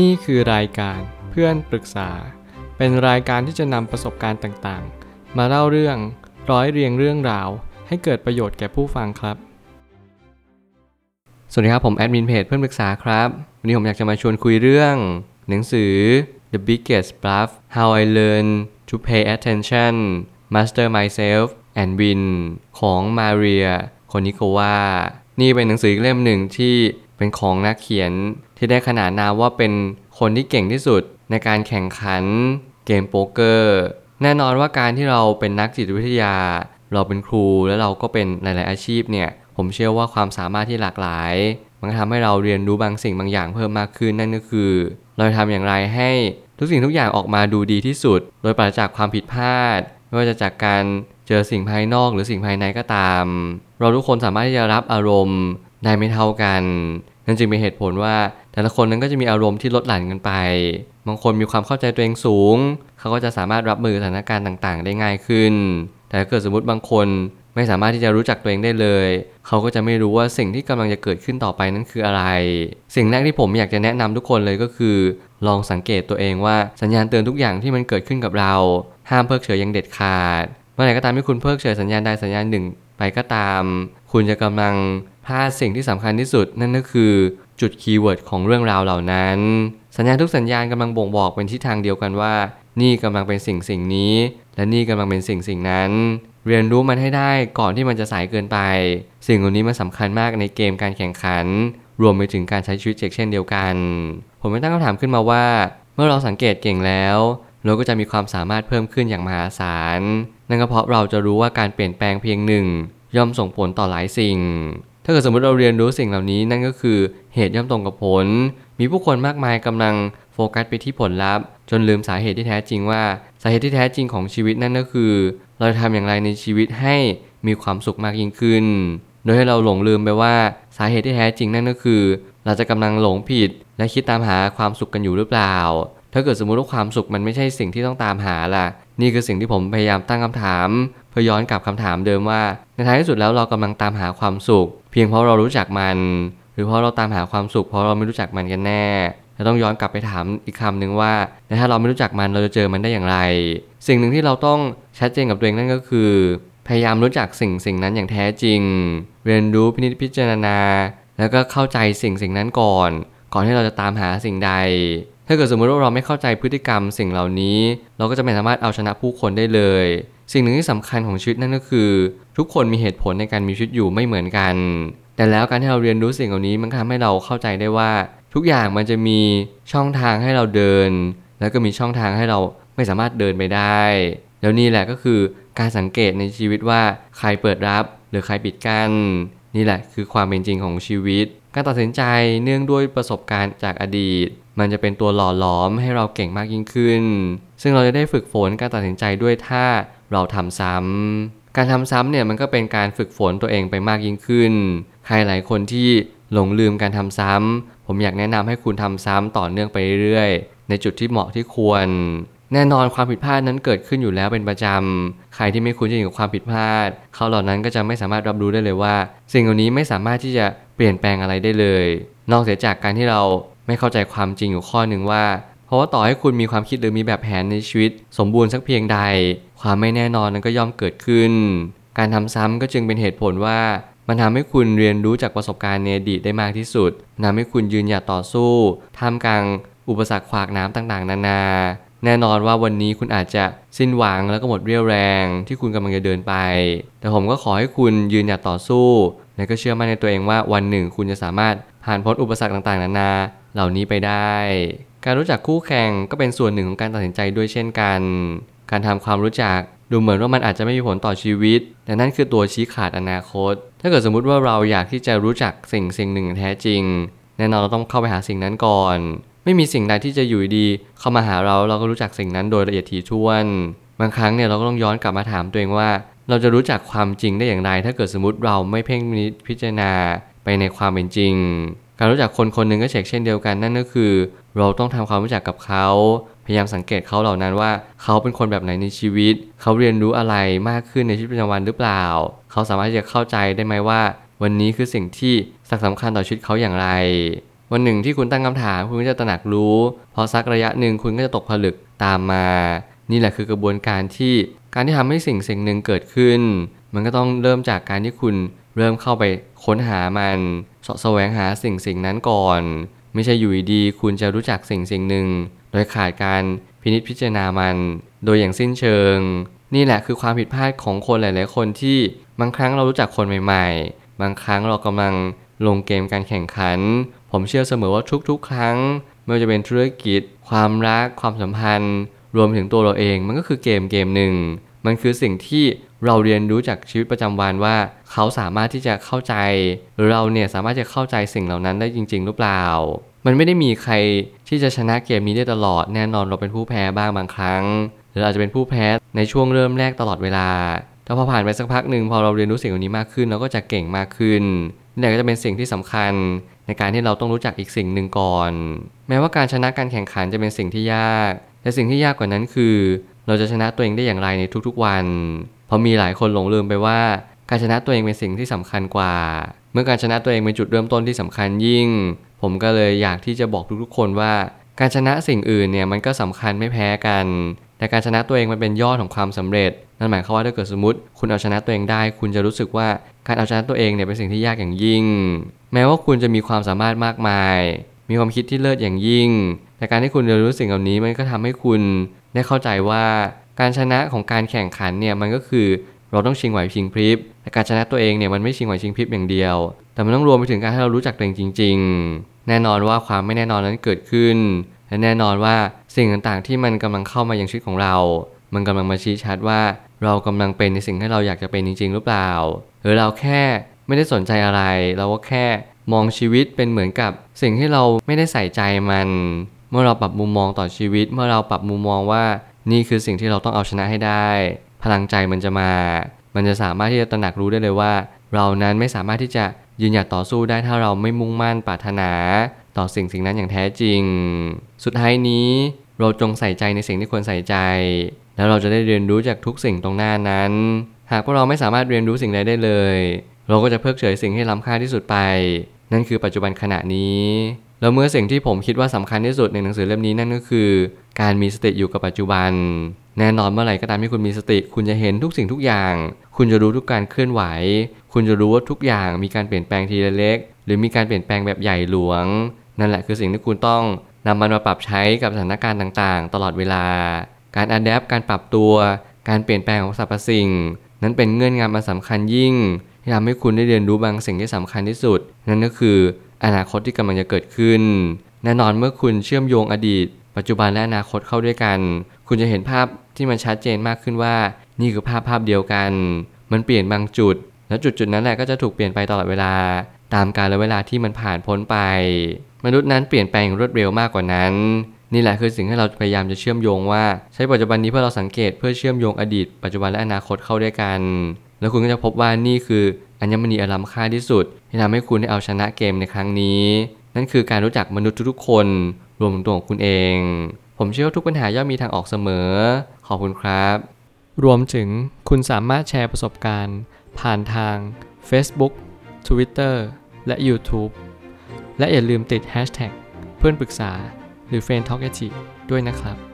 นี่คือรายการเพื่อนปรึกษา เป็นรายการที่จะนำประสบการณ์ต่างๆ มาเล่าเรื่องร้อยเรียงเรื่องราว ให้เกิดประโยชน์แก่ผู้ฟังครับ สวัสดีครับผมแอดมินเพจเพื่อนปรึกษาครับ วันนี้ผมอยากจะมาชวนคุยเรื่อง หนังสือ The Biggest Bluff How I Learned to Pay Attention Master Myself and Win ของมาเรียโคนิโควานี่เป็นหนังสือเล่มหนึ่งที่ เป็นของนักเขียนที่ได้ขนานนามว่าเป็นคนที่เก่งที่สุดในการแข่งขันเกมโป๊กเกอร์ แน่นอนว่าการที่เราเป็นนักจิตวิทยา เราเป็นครูแล้วเราก็เป็นหลาย ๆ อาชีพเนี่ย ผมเชื่อว่าความสามารถที่หลากหลาย มันก็ทำให้เราเรียนรู้บางสิ่งบางอย่างเพิ่มมากขึ้นนั่นก็คือ เราจะทำอย่างไรให้ทุกสิ่งทุกอย่างออกมาดูดีที่สุด โดยปราศจากความผิดพลาดไม่ว่าจะจากการเจอสิ่งภายนอกหรือสิ่งภายในก็ตาม เราทุกคนสามารถที่จะรับอารมณ์ได้ไม่เท่ากัน นั่นจึงเป็นเหตุผลว่า แต่ละคนนั้นก็จะมีอารมณ์ที่ลดหลั่นกันไป บางคนมีความเข้าใจตัวเองสูง เขาก็จะสามารถรับมือสถานการณ์ต่างๆ ได้ง่ายขึ้น แต่ถ้าเกิดสมมติบางคนไม่สามารถที่จะรู้จักตัวเองได้เลย เขาก็จะไม่รู้ว่าสิ่งที่กำลังจะเกิดขึ้นต่อไปนั้นคืออะไร สิ่งแรกที่ผมอยากจะแนะนำทุกคนเลยก็คือ ลองสังเกตตัวเองว่าสัญญาณเตือนทุกอย่างที่มันเกิดขึ้นกับเรา ห้ามเพิกเฉยอย่างเด็ดขาด เมื่อไหร่ก็ตามที่คุณเพิกเฉยสัญญาณใดสัญญาณหนึ่งไปก็ตาม คุณจะกำลัง พาสิ่งที่สำคัญที่สุดนั่นก็คือจุด keyword ของเรื่องราวเหล่านั้น สัญญาณทุกสัญญาณกำลังบ่งบอกเป็นทิศทางเดียวกันว่า นี่กำลังเป็นสิ่งสิ่งนี้ และนี่กำลังเป็นสิ่งสิ่งนั้น เรียนรู้มันให้ได้ก่อนที่มันจะสายเกินไป สิ่งเหล่านี้มันสำคัญมากในเกมการแข่งขัน รวมไปถึงการใช้ชีวิตเช่นเดียวกัน ผมไม่ตั้งคำถามขึ้นมาว่า เมื่อเราสังเกตเก่งแล้ว เราก็จะมีความสามารถเพิ่มขึ้นอย่างมหาศาลนั่นก็เพราะเราจะรู้ว่าการเปลี่ยนแปลงเพียงหนึ่งย่อมส่งผลต่อหลายสิ่ง ถ้าเกิดสมมติเราเรียนรู้สิ่งเหล่านี้นั่นก็คือเหตุย่อมตรงกับผล มีผู้คนมากมายกำลังโฟกัสไปที่ผลลัพธ์ จนลืมสาเหตุที่แท้จริงว่า สาเหตุที่แท้จริงของชีวิตนั่นก็คือ เราจะทำอย่างไรในชีวิตให้มีความสุขมากยิ่งขึ้น โดยให้เราหลงลืมไปว่าสาเหตุที่แท้จริงนั่นก็คือ เราจะกำลังหลงผิด และคิดตามหาความสุขกันอยู่หรือเปล่า ถ้าเกิดสมมุติว่าความสุขมันไม่ใช่สิ่งที่ต้องตามหาล่ะ นี่คือสิ่งที่ผมพยายามตั้งคำถาม เพื่อย้อนกลับคำถามเดิมว่า ในท้ายที่สุดแล้วเรากำลังตามหาความสุข เพียงเพราะเรารู้จักมัน หรือเพราะเราตามหาความสุขเพราะเราไม่รู้จักมันกันแน่เราต้องย้อนกลับไปถามอีกคำหนึ่งว่าแล้วถ้าเราไม่รู้จักมันเราจะเจอมันได้อย่างไร สิ่งหนึ่งที่เราต้องชัดเจนกับตัวเองนั่นก็คือ พยายามรู้จักสิ่งสิ่งนั้นอย่างแท้จริง เรียนรู้พินิจพิจารณา แล้วก็เข้าใจสิ่งสิ่งนั้นก่อน ก่อนที่เราจะตามหาสิ่งใด ถ้าเกิดสมมติว่าเราไม่เข้าใจพฤติกรรมสิ่งเหล่านี้ เราก็จะไม่สามารถเอาชนะผู้คนได้เลย สิ่งหนึ่งที่สำคัญของชีวิตนั่นก็คือ ทุกคนมีเหตุผลในการมีชีวิตอยู่ไม่เหมือนกัน แต่แล้วการที่เราเรียนรู้สิ่งเหล่านี้มันทำให้เราเข้าใจได้ว่า ทุกอย่างมันจะมีช่องทางให้เราเดิน แล้วก็มีช่องทางให้เราไม่สามารถเดินไปได้ แล้วนี่แหละก็คือการสังเกตในชีวิตว่าใครเปิดรับหรือใครปิดกัน้นนี่แหละคือความเป็นจริงของชีวิต การตัดสินใจเนื่องด้วยประสบการณ์จากอดีต มันจะเป็นตัวหล่อหลอมให้เราเก่งมากยิ่งขึ้น ซึ่งเราจะได้ฝึกฝนการตัดสินใจด้วยถ้าเราทำซ้ำการทำซ้ำเนี่ยมันก็เป็นการฝึกฝนตัวเองไปมากยิ่งขึ้น ใครหลายคนที่หลงลืมการทำซ้ำผมอยากแนะนำให้คุณทำซ้ำต่อเนื่องไปเรื่อยๆ ในจุดที่เหมาะที่ควร แน่นอนความผิดพลาดนั้นเกิดขึ้นอยู่แล้วเป็นประจำ ใครที่ไม่คุ้นชินกับความผิดพลาด เขาเหล่านั้นก็จะไม่สามารถรับรู้ได้เลยว่า สิ่งเหล่านี้ไม่สามารถที่จะเปลี่ยนแปลงอะไรได้เลย นอกเสียจากการที่เรา ไม่เข้าใจความจริงอยู่ข้อหนึ่งว่า เพราะว่าต่อให้คุณมีความคิดหรือมีแบบแผนในชีวิต สมบูรณ์สักเพียงใด ความไม่แน่นอนนั้นก็ย่อมเกิดขึ้น การทำซ้ำก็จึงเป็นเหตุผลว่ามันทำให้คุณเรียนรู้จากประสบการณ์ในอดีตได้มากที่สุดทำให้คุณยืนหยัดต่อสู้ท่ามกลางอุปสรรคขวากน้ำต่างๆ นานา แน่นอนว่าวันนี้คุณอาจจะสิ้นหวังแล้วก็หมดเรี่ยวแรงที่คุณกำลังจะเดินไป แต่ผมก็ขอให้คุณยืนหยัดต่อสู้และก็เชื่อมั่นในตัวเองว่าวันหนึ่งคุณจะสามารถผ่านพ้นอุปสรรคต่างๆ นานา เหล่านี้ไปได้ การรู้จักคู่แข่งก็เป็นส่วนหนึ่งของการตัดสินใจด้วยเช่นกัน การทำความรู้จักดูเหมือนว่ามันอาจจะไม่มีผลต่อชีวิต แต่นั่นคือตัวชี้ขาดอนาคต ถ้าเกิดสมมุติว่าเราอยากที่จะรู้จักสิ่งสิ่งหนึ่งแท้จริง แน่นอนเราต้องเข้าไปหาสิ่งนั้นก่อน ไม่มีสิ่งใดที่จะอยู่ดีเข้ามาหาเราเราก็รู้จักสิ่งนั้นโดยละเอียดถี่ถ้วน บางครั้งเนี่ยเราก็ต้องย้อนกลับมาถามตัวเองว่า เราจะรู้จักความจริงได้อย่างไร ถ้าเกิดสมมติเราไม่เพ่งพิจารณาไปในความเป็นจริง การรู้จักคนคนหนึ่งก็เช็คเช่นเดียวกันนั่นก็คือ เราต้องทำความรู้จักกับเขา พยายามสังเกตเขาเหล่านั้นว่า เขาเป็นคนแบบไหนในชีวิต เขาเรียนรู้อะไรมากขึ้นในชีวิตประจำวันหรือเปล่า เขาสามารถที่จะเข้าใจได้ไหมว่า วันนี้คือสิ่งที่สำคัญต่อชีวิตเขาอย่างไรววันหนึ่งที่คุณตั้งคำถามคุณก็จะตระหนักรู้ พอสักระยะหนึ่งคุณก็จะตกผลึกตามมา นี่แหละคือกระบวนการที่การที่ทำให้สิ่งสิ่งหนึ่งเกิดขึ้น มันก็ต้องเริ่มจากการที่คุณ เริ่มเข้าไปค้นหามันเสาะแสวงหาสิ่งสิ่งนั้นก่อน ไม่ใช่อยู่ดีๆคุณจะรู้จักสิ่งสิ่งหนึ่ง โดยขาดการพินิจพิจารณามัน โดยอย่างสิ้นเชิง นี่แหละคือความผิดพลาดของคนหลาย ๆ คนที่บางครั้งเรารู้จักคนใหม่ ๆ บางครั้งเรากำลังลงเกมการแข่งขัน ผมเชื่อเสมอว่าทุก ๆ ครั้งไม่ว่าจะเป็นธุรกิจ ความรัก ความสัมพันธ์ รวมถึงตัวเราเอง มันก็คือเกมเกมหนึ่ง มันคือสิ่งที่เราเรียนรู้จากชีวิตประจำวันว่า เขาสามารถที่จะเข้าใจ เราเนี่ยสามารถจะเข้าใจสิ่งเหล่านั้นได้จริง ๆ หรือเปล่า มันไม่ได้มีใครที่จะชนะเกมนี้ได้ตลอดแน่นอนเราเป็นผู้แพ้บ้างบางครั้ง หรืออาจจะเป็นผู้แพ้ในช่วงเริ่มแรกตลอดเวลาแต่พอผ่านไปสักพักหนึ่งพอเราเรียนรู้สิ่งเหล่านี้มากขึ้นเราก็จะเก่งมากขึ้นนี่ก็จะเป็นสิ่งที่สำคัญ ในการที่เราต้องรู้จักอีกสิ่งหนึ่งก่อน แม้ว่าการชนะการแข่งขันจะเป็นสิ่งที่ยาก แต่สิ่งที่ยากกว่านั้นคือ เราจะชนะตัวเองได้อย่างไรในทุกๆวันเพราะมีหลายคนหลงลืมไปว่า การชนะตัวเองเป็นสิ่งที่สำคัญกว่า เมื่อการชนะตัวเองเป็นจุดเริ่มต้นที่สำคัญยิ่ง ผมก็เลยอยากที่จะบอกทุกๆ คนว่า การชนะสิ่งอื่นเนี่ยมันก็สำคัญไม่แพ้กัน แต่การชนะตัวเองมันเป็นยอดของความสำเร็จ นั่นหมายความว่าถ้าเกิดสมมติ คุณเอาชนะตัวเองได้ คุณจะรู้สึกว่าการเอาชนะตัวเองเนี่ยเป็นสิ่งที่ยากอย่างยิ่ง แม้ว่าคุณจะมีความสามารถมากมาย มีความคิดที่เลิศอย่างยิ่งแต่การที่คุณเรียนรู้สิ่งเหล่านี้มันก็ทำให้คุณ ได้เข้าใจว่าการชนะของการแข่งขันเนี่ยมันก็คือเราต้องชิงไหวชิงพริบแต่การชนะตัวเองเนี่ยมันไม่ชิงไหวชิงพริบอย่างเดียว แต่มันต้องรวมไปถึงการให้เรารู้จักตัวเองจริง ๆ แน่นอนว่าความไม่แน่นอนนั้นเกิดขึ้น และแน่นอนว่าสิ่งต่างๆที่มันกำลังเข้ามายังชีวิตของเรา มันกำลังมาชี้ชัดว่า เรากำลังเป็นในสิ่งที่เราอยากจะเป็นจริง ๆ หรือเปล่า หรือเราแค่ไม่ได้สนใจอะไร เราก็แค่มองชีวิตเป็นเหมือนกับสิ่งที่เราไม่ได้ใส่ใจมัน เมื่อเราปรับมุมมองต่อชีวิต เมื่อเราปรับมุมมองว่านี่คือสิ่งที่เราต้องเอาชนะให้ได้ พลังใจมันจะมา มันจะสามารถที่จะตระหนักรู้ได้เลยว่า เรานั้นไม่สามารถที่จะยืนหยัดต่อสู้ได้ถ้าเราไม่มุ่งมั่นปรารถนา ต่อสิ่งสิ่งนั้นอย่างแท้จริง สุดท้ายนี้เราจงใส่ใจในสิ่งที่ควรใส่ใจ แล้วเราจะได้เรียนรู้จากทุกสิ่งตรงหน้านั้น หากพวกเราไม่สามารถเรียนรู้สิ่งใดได้เลย เราก็จะเพิกเฉยสิ่งที่ล้ำค่าที่สุดไป นั่นคือปัจจุบันขณะนี้ แล้วเมื่อสิ่งที่ผมคิดว่าสำคัญที่สุดในหนังสือเล่มนี้นั่นก็คือ การมีสติอยู่กับปัจจุบัน แน่นอนเมื่อไหร่ก็ตามที่คุณมีสติ คุณจะเห็นทุกสิ่งทุกอย่าง คุณจะรู้ทุกการเคลื่อนไหว คุณจะรู้ว่าทุกอย่างมีการเปลี่ยนแปลงทีละเล็ก หรือมีการเปลี่ยนแปลงแบบใหญ่หลวง นั่นแหละคือสิ่งที่คุณต้องนำมันมาปรับใช้กับสถานการณ์ต่างๆ ตลอดเวลา การอัดแอปการปรับตัว การเปลี่ยนแปลงของสรรพสิ่ง นั้นเป็นเงื่อนงำมาสำคัญยิ่งที่ทำให้คุณได้เรียนรู้บางสิ่งที่สำคัญที่สุด นั่นก็คือ อนาคตที่กำลังจะเกิดขึ้น แน่นอนเมื่อคุณเชื่อมโยงอดีต ปัจจุบันและอนาคตเข้าด้วยกัน คุณจะเห็นภาพที่มันชัดเจนมากขึ้นว่า นี่คือภาพภาพเดียวกัน มันเปลี่ยนบางจุด แล้วจุดจุดนั้นแหละก็จะถูกเปลี่ยนไปตลอดเวลา ตามกาลเวลาที่มันผ่านพ้นไป มนุษย์นั้นเปลี่ยนแปลงรวดเร็วมากกว่านั้นนี่แหละคือสิ่งที่เราพยายามจะเชื่อมโยงว่า ใช้ปัจจุบันนี้เพื่อเราสังเกตเพื่อเชื่อมโยงอดีต ปัจจุบันและอนาคตเข้าด้วยกัน แล้วคุณก็จะพบว่านี่คือ อัญมณีอลัมค่าที่สุด ที่ทำให้คุณได้เอาชนะเกมในครั้งนี้ นั่นคือการรู้จักมนุษย์ทุกๆคน รวมถึงตัวของคุณเอง ผมเชื่อว่าทุกปัญหาย่อมมีทางออกเสมอ ขอบคุณครับ รวมถึงคุณสามารถแชร์ประสบการณ์ ผ่านทาง Facebook Twitter และ YouTube และอย่าลืมติด Hashtag เพื่อนปรึกษาหรือ f r ร e n d t a l k a ด้วยนะครับ